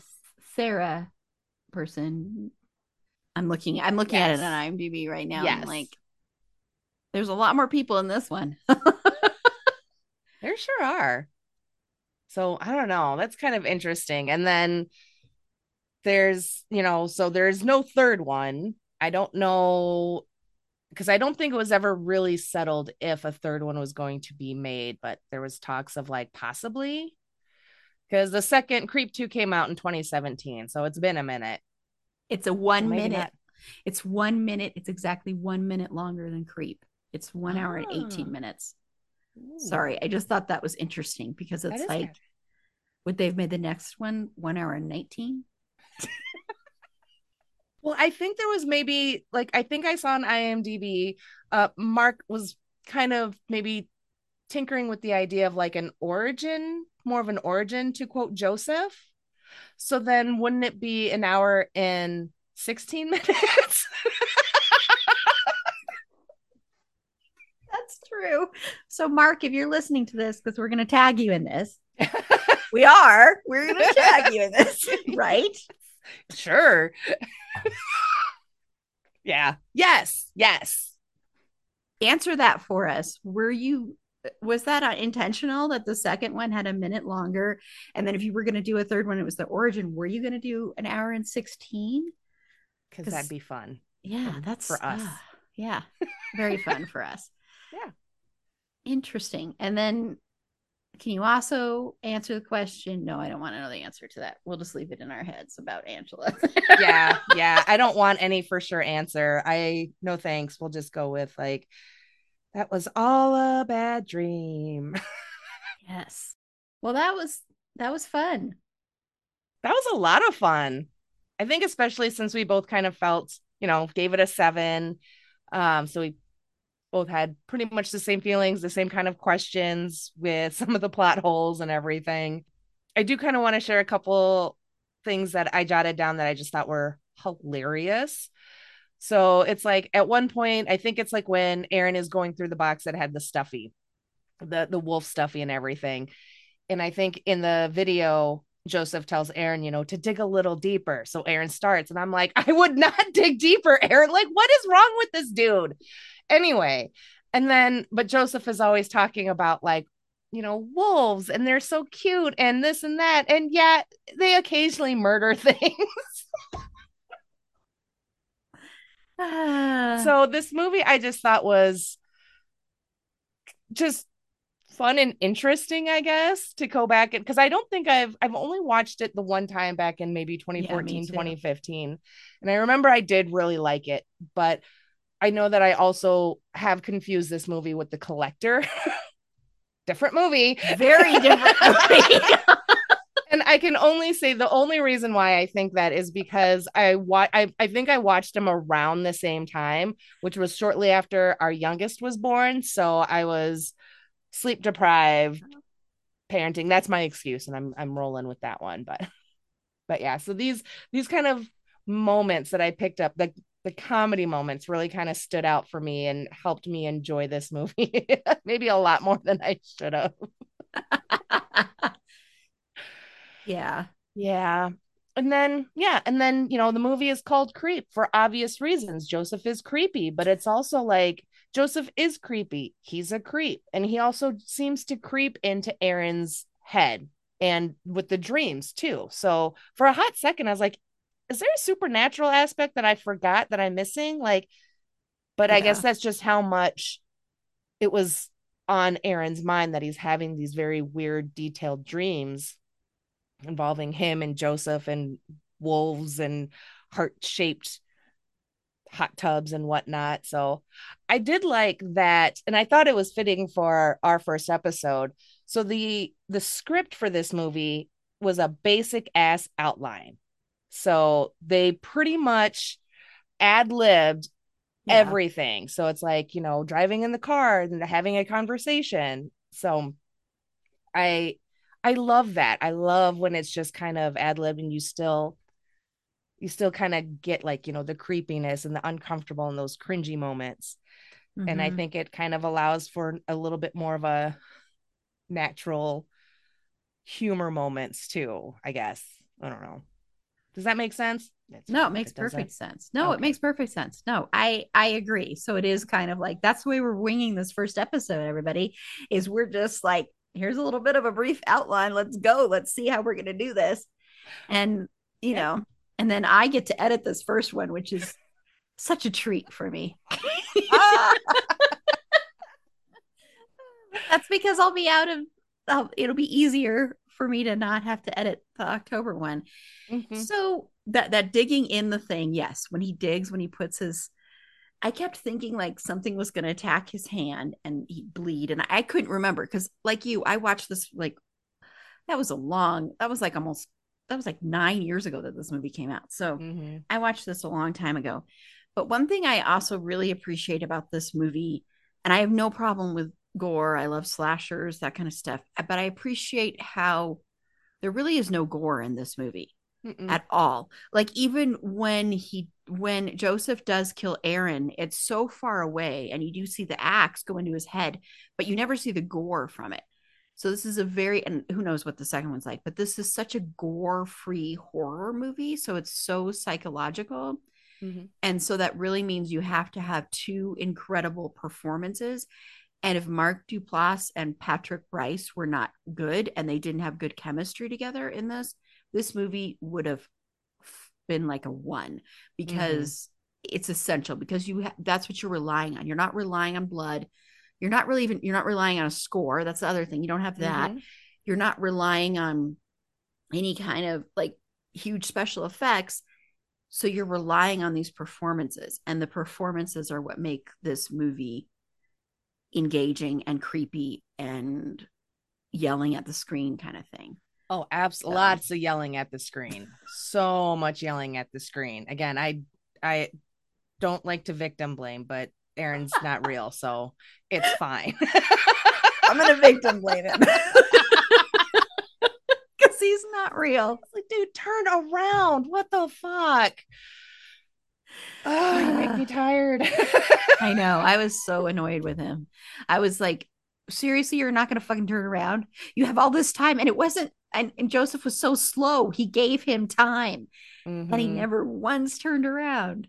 Sarah person. I'm looking. I'm looking yes. at it on IMDb right now. Yes. like, there's a lot more people in this one. there sure are. So I don't know. That's kind of interesting. And then there's, you know, so there's no third one. I don't know because I don't think it was ever really settled if a third one was going to be made, but there was talks of like possibly because the second Creep 2 came out in 2017. So it's been a minute. It's a one minute. Not... It's one minute. It's exactly one minute longer than Creep. It's one hour and 18 ah. minutes. Ooh. Sorry. I just thought that was interesting because it's like, good. would they have made the next one one hour and 19? well, I think there was maybe like, I think I saw on IMDb, uh, Mark was kind of maybe tinkering with the idea of like an origin more of an origin to quote Joseph. So then wouldn't it be an hour and 16 minutes? That's true. So, Mark, if you're listening to this, because we're going to tag you in this, we are. We're going to tag you in this, right? Sure. yeah. Yes. Yes. Answer that for us. Were you was that intentional that the second one had a minute longer? And then if you were going to do a third one it was the origin. Were you going to do an hour and 16 because that'd be fun. Yeah that's for us. uh, yeah. Very fun for us. Yeah. Interesting. And then can you also answer the question? No i don't want to know the answer to that. We'll just leave it in our heads about angela. Yeah yeah. I don't want any for sure answer. I no thanks. We'll just go with like that was all a bad dream. yes. Well, that was that was fun. That was a lot of fun. I think especially since we both kind of felt, you know, gave it a 7. Um so we both had pretty much the same feelings, the same kind of questions with some of the plot holes and everything. I do kind of want to share a couple things that I jotted down that I just thought were hilarious. So it's like at one point, I think it's like when Aaron is going through the box that had the stuffy, the the wolf stuffy and everything. And I think in the video, Joseph tells Aaron, you know, to dig a little deeper. So Aaron starts, and I'm like, I would not dig deeper, Aaron. Like, what is wrong with this dude? Anyway, and then, but Joseph is always talking about like, you know, wolves and they're so cute and this and that. And yet they occasionally murder things. so this movie I just thought was just fun and interesting, I guess, to go back and because I don't think I've I've only watched it the one time back in maybe 2014, yeah, 2015. And I remember I did really like it, but I know that I also have confused this movie with The Collector. different movie. Very different movie. and I can only say the only reason why I think that is because I wa- I, I think I watched them around the same time, which was shortly after our youngest was born. So I was sleep deprived, parenting. That's my excuse, and I'm I'm rolling with that one. But but yeah, so these these kind of moments that I picked up, the the comedy moments really kind of stood out for me and helped me enjoy this movie maybe a lot more than I should have. yeah. Yeah. And then, yeah. And then, you know, the movie is called Creep for obvious reasons. Joseph is creepy, but it's also like Joseph is creepy. He's a creep. And he also seems to creep into Aaron's head and with the dreams too. So for a hot second, I was like, is there a supernatural aspect that I forgot that I'm missing? Like, but yeah. I guess that's just how much it was on Aaron's mind that he's having these very weird, detailed dreams involving him and Joseph and wolves and heart shaped hot tubs and whatnot. So I did like that. And I thought it was fitting for our first episode. So the the script for this movie was a basic ass outline so they pretty much ad libbed yeah. everything. So it's like, you know, driving in the car and having a conversation. So I I love that. I love when it's just kind of ad lib and you still you still kind of get like, you know, the creepiness and the uncomfortable and those cringy moments. Mm-hmm. And I mm-hmm. think it kind of allows for a little bit more of a natural humor moments too, I guess. I don't know. Does that make sense? It's no, it makes perfect sense. No, okay. it makes perfect sense. No, I I agree. So it is kind of like that's the way we're winging this first episode. Everybody is we're just like here's a little bit of a brief outline. Let's go. Let's see how we're going to do this. And you yeah. know, and then I get to edit this first one, which is such a treat for me. That's because I'll be out of. Uh, it'll be easier for me to not have to edit the October one. Mm-hmm. So that that digging in the thing, yes, when he digs, when he puts his I kept thinking like something was going to attack his hand and he'd bleed. And I couldn't remember because, like you, I watched this like that was a long, that was like almost, that was like nine years ago that this movie came out. So mm-hmm. I watched this a long time ago. But one thing I also really appreciate about this movie, and I have no problem with gore. I love slashers, that kind of stuff. But I appreciate how there really is no gore in this movie Mm-mm. at all. Like even when he when Joseph does kill Aaron, it's so far away and you do see the axe go into his head, but you never see the gore from it. So this is a very and who knows what the second one's like, but this is such a gore-free horror movie, so it's so psychological. Mm-hmm. And so that really means you have to have two incredible performances. And if Mark Duplass and Patrick Brice were not good and they didn't have good chemistry together in this, this movie would have been like a one because mm-hmm. it's essential because you ha- that's what you're relying on. You're not relying on blood. You're not really even you're not relying on a score. That's the other thing. You don't have that. Mm-hmm. You're not relying on any kind of like huge special effects. So you're relying on these performances and the performances are what make this movie engaging and creepy and yelling at the screen kind of thing. Oh, absolutely. So. Lots of yelling at the screen. So much yelling at the screen. Again, I I don't like to victim blame, but Aaron's not real, so it's fine. I'm gonna victim blame him. Cause he's not real. Like, dude, turn around. What the fuck? Oh my me tired. I know. I was so annoyed with him. I was like, seriously, you're not going to fucking turn around? You have all this time. And it wasn't, and, and Joseph was so slow. He gave him time Mhm. and he never once turned around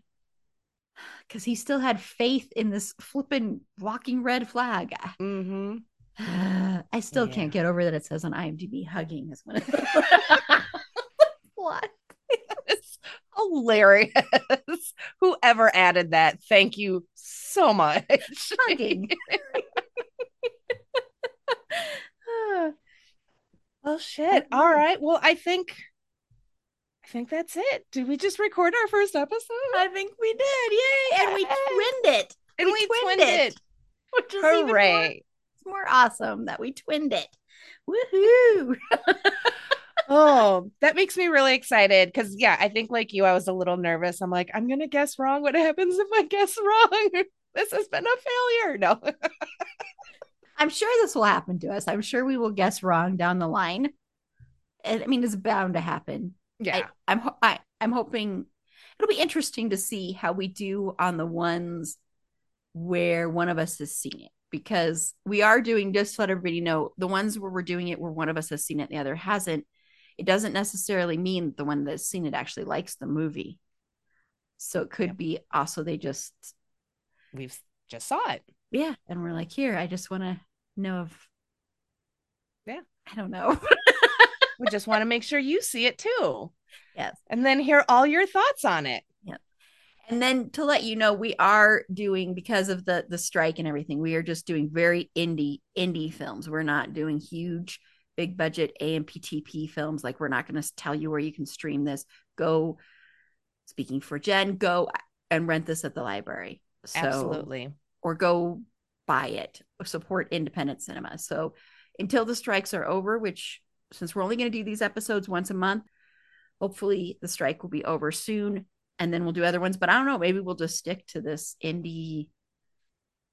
because he still had faith in this flipping walking red flag. Mhm. I still Yeah. can't get over that it says on IMDb hugging is one of what? It's hilarious. Whoever added that, thank you so much. Hugging. well, shit. Mm-hmm. All right. Well, I think I think that's it. Did we just record our first episode? I think we did. Yay. And we twinned it. and we we twinned twinned it. it. Which is even more, Hooray. more awesome that we twinned it. Woohoo. Oh, that makes me really excited because, yeah, I think like you, I was a little nervous. I'm like, I'm going to guess wrong. What happens if I guess wrong? this has been a failure. No. I'm sure this will happen to us. I'm sure we will guess wrong down the line. And I mean, it's bound to happen. yeah. I, I'm I, I'm hoping it'll be interesting to see how we do on the ones where one of us has seen it because we are doing just to let everybody know the ones where we're doing it where one of us has seen it and the other hasn't. It doesn't necessarily mean the one that's seen it actually likes the movie. So it could be also they just We've just saw it. yeah, and we're like, here, I just want to know if Yeah. I don't know. We just want to make sure you see it too. Yes. And then hear all your thoughts on it. Yeah. And then to let you know, we are doing because of the the strike and everything. We are just doing very indie indie films. We're not doing huge, big budget AMPTP films. Like we're not going to tell you where you can stream this. Go, speaking for Jenn, go uh, and rent this at the library. So, Absolutely. or go buy it. Support independent cinema. So until the strikes are over, which since we're only going to do these episodes once a month, hopefully the strike will be over soon and then we'll do other ones. But I don't know, maybe we'll just stick to this indie.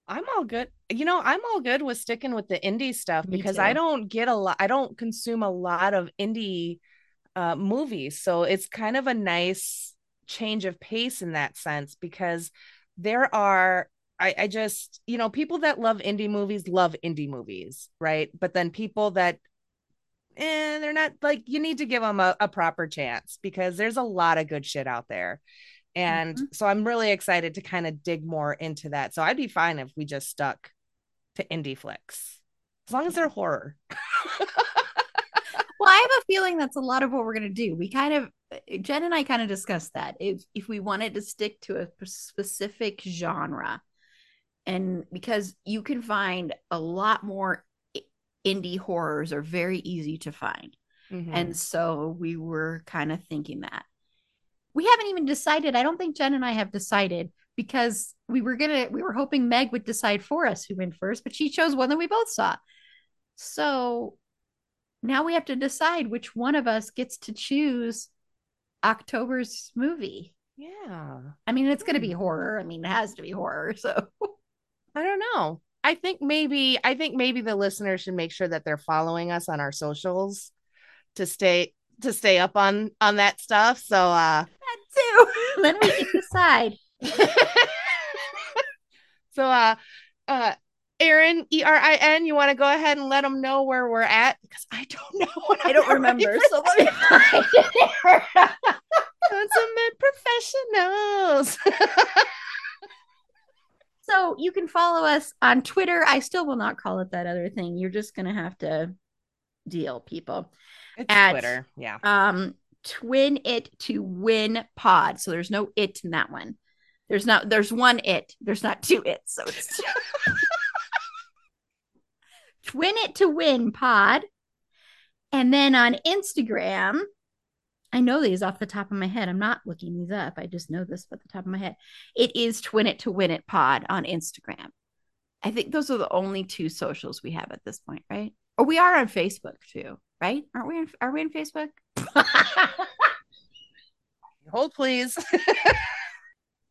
I'm all good. You know, I'm all good with sticking with the indie stuff Me because too. I don't get a lot, I don't consume a lot of indie uh, movies. So it's kind of a nice change of pace in that sense because there are, I, I just, you know, people that love indie movies love indie movies, right? But then people that, eh, they're not like, you need to give them a, a proper chance because there's a lot of good shit out there. And Mhm. so I'm really excited to kind of dig more into that. So I'd be fine if we just stuck to indie flicks as long as they're horror. Well, I have a feeling that's a lot of what we're going to do. We kind of, Jenn and I kind of discussed that. If, if we wanted to stick to a specific genre, and because you can find a lot more indie horrors are very easy to find. Mhm. And so we were kind of thinking that. We haven't even decided. I don't think Jenn and I have decided because we were going to, we were hoping Meg would decide for us who went first, but she chose one that we both saw. So now we have to decide which one of us gets to choose October's movie. yeah. I mean, it's going to be Hmm. horror. I mean, it has to be horror. So I don't know. I think maybe I think maybe the listeners should make sure that they're following us on our socials to stay to stay up on on that stuff. So uh that too. then we can decide. so uh uh Erin E R I N, you want to go ahead and let them know where we're at because I don't know. What I don't remember. So let me find it. Consummate professionals. So you can follow us on Twitter. I still will not call it that other thing. You're just gonna have to deal, people. it's At- Twitter. Yeah. Um, twin it to win pod. So there's no it in that one. There's not. There's one it. There's not two it. So it's twin it to win pod. And then on Instagram, I know these off the top of my head. I'm not looking these up. I just know this off the top of my head. It is twin it to win it pod on Instagram. I think those are the only two socials we have at this point, right? Or we are on Facebook too, right? Aren't we? On, are we on Facebook? Hold please.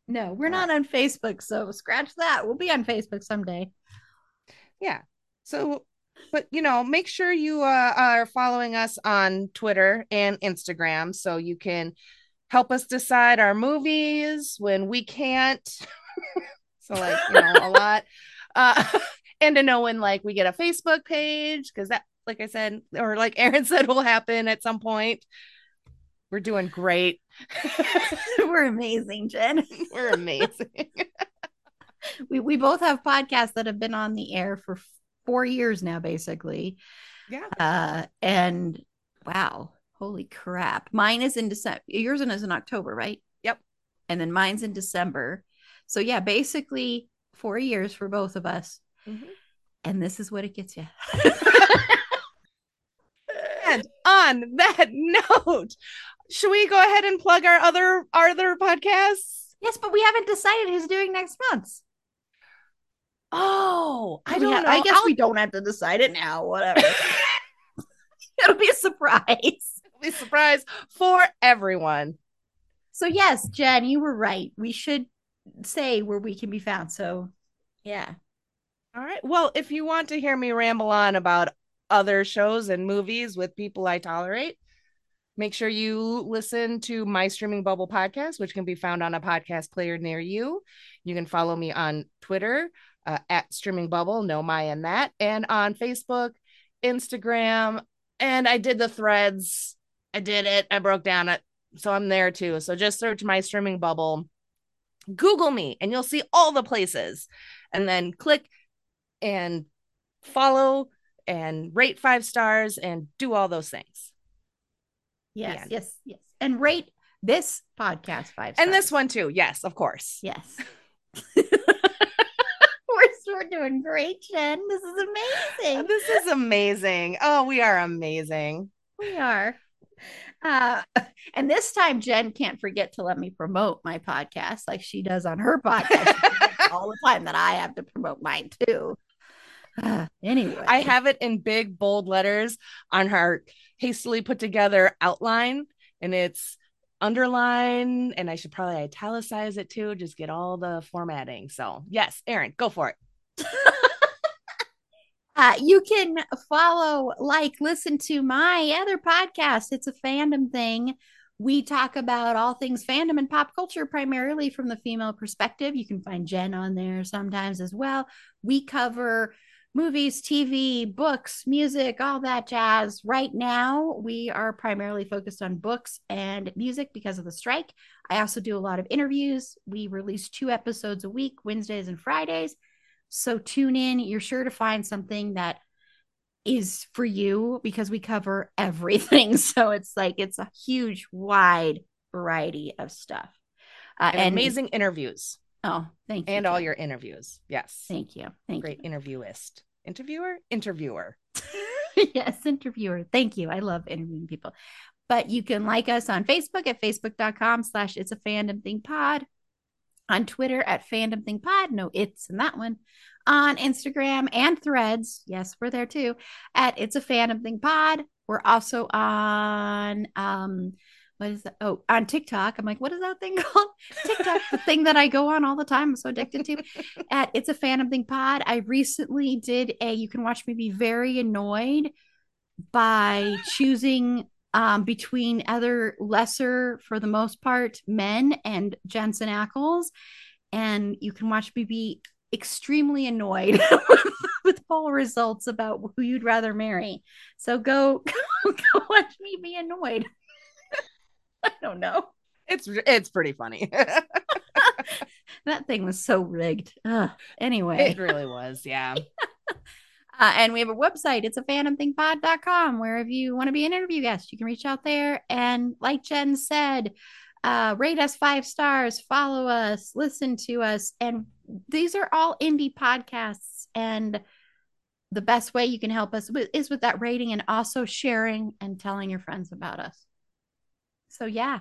No, we're not on Facebook. So scratch that. We'll be on Facebook someday. yeah. So but you know, make sure you uh, are following us on Twitter and Instagram so you can help us decide our movies when we can't. so like, you know, a lot. Uh and to know when like we get a Facebook page because that like I said, or like Erin said will happen at some point. We're doing great. We're amazing, Jenn. We're amazing. we we both have podcasts that have been on the air for four years now, basically. Yeah. Uh, and wow, holy crap! Mine is in December. Yours is in October, right? Yep. And then mine's in December. So yeah, basically four years for both of us. Mm-hmm. And this is what it gets you. and on that note, should we go ahead and plug our other our other podcasts? Yes, but we haven't decided who's doing next month. Oh, I don't know. I guess I'll... we don't have to decide it now. Whatever. It'll be a surprise. It'll be a surprise for everyone. So yes, Jenn, you were right. We should say where we can be found. So yeah. All right. Well, if you want to hear me ramble on about other shows and movies with people I tolerate, make sure you listen to my streaming bubble podcast, which can be found on a podcast player near you. You can follow me on Twitter uh, at streaming bubble, no my and that, and on Facebook, Instagram, and I did the threads. I did it. I broke down it. So I'm there too. So just search my streaming bubble, Google me, and you'll see all the places. And then click and follow and rate five stars and do all those things. Yes, yes, yes. And rate this podcast five stars. And this one too. Yes, of course. Yes. we're, doing great, Jenn. This is amazing. This is amazing. Oh, we are amazing. We are. Uh, and this time, Jenn can't forget to let me promote my podcast like she does on her podcast all the time that I have to promote mine too. Uh, anyway, I have it in big bold letters on her hastily put together outline, and it's underline, and I should probably italicize it too, just get all the formatting. So, yes, Erin, go for it. Uh, you can follow, like, listen to my other podcast. It's a fandom thing. We talk about all things fandom and pop culture, primarily from the female perspective. You can find Jenn on there sometimes as well. We cover movies, TV, books, music, all that jazz. Right now, we are primarily focused on books and music because of the strike. I also do a lot of interviews. We release two episodes a week, Wednesdays and Fridays. So tune in. You're sure to find something that is for you because we cover everything. So it's like it's a huge, wide variety of stuff. Uh, and, and, amazing interviews. Oh, thank you. And all your interviews. Yes. Thank you. Thank Great you. interviewist interviewer interviewer yes interviewer thank you i love interviewing people but you can like us on facebook at facebook.com slash it's a fandom thing pod on twitter at fandom thing pod no it's in that one on instagram and threads yes we're there too at it's a fandom thing pod we're also on um what is that? Oh, on TikTok. I'm like, what is that thing called? TikTok, the thing that I go on all the time. I'm so addicted to. At It's a Fandom Thing Pod. I recently did a you can watch me be very annoyed by choosing um, between other lesser, for the most part, men and Jensen Ackles. And you can watch me be extremely annoyed with poll results about who you'd rather marry. So go, go, go watch me be annoyed. I don't know. It's it's pretty funny. that thing was so rigged. Ugh. Anyway, it really was. Yeah. Uh, and we have a website. It's a fandomthingpod.com where if you want to be an interview guest, you can reach out there. And like Jenn said, uh, rate us five stars, follow us, listen to us. And these are all indie podcasts. And the best way you can help us with, is with that rating and also sharing and telling your friends about us. So yeah.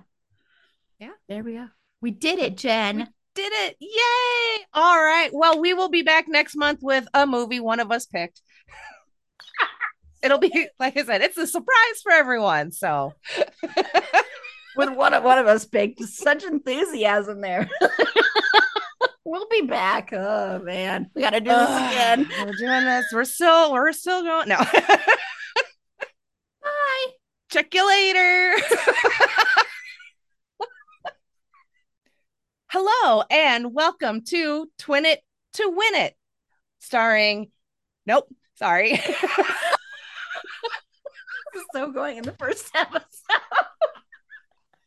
Yeah. There we go. We did it, Jenn. Did it. Yay. All right. Well, we will be back next month with a movie one of us picked. It'll be like I said, it's a surprise for everyone. So with one of one of us picked such enthusiasm there. we'll be back. Oh man. We gotta do this uh, again. We're doing this. We're still we're still going. No. Bye. Check you later. Hello and welcome to Twin It to Win It, starring. Nope, sorry. so going in the first episode.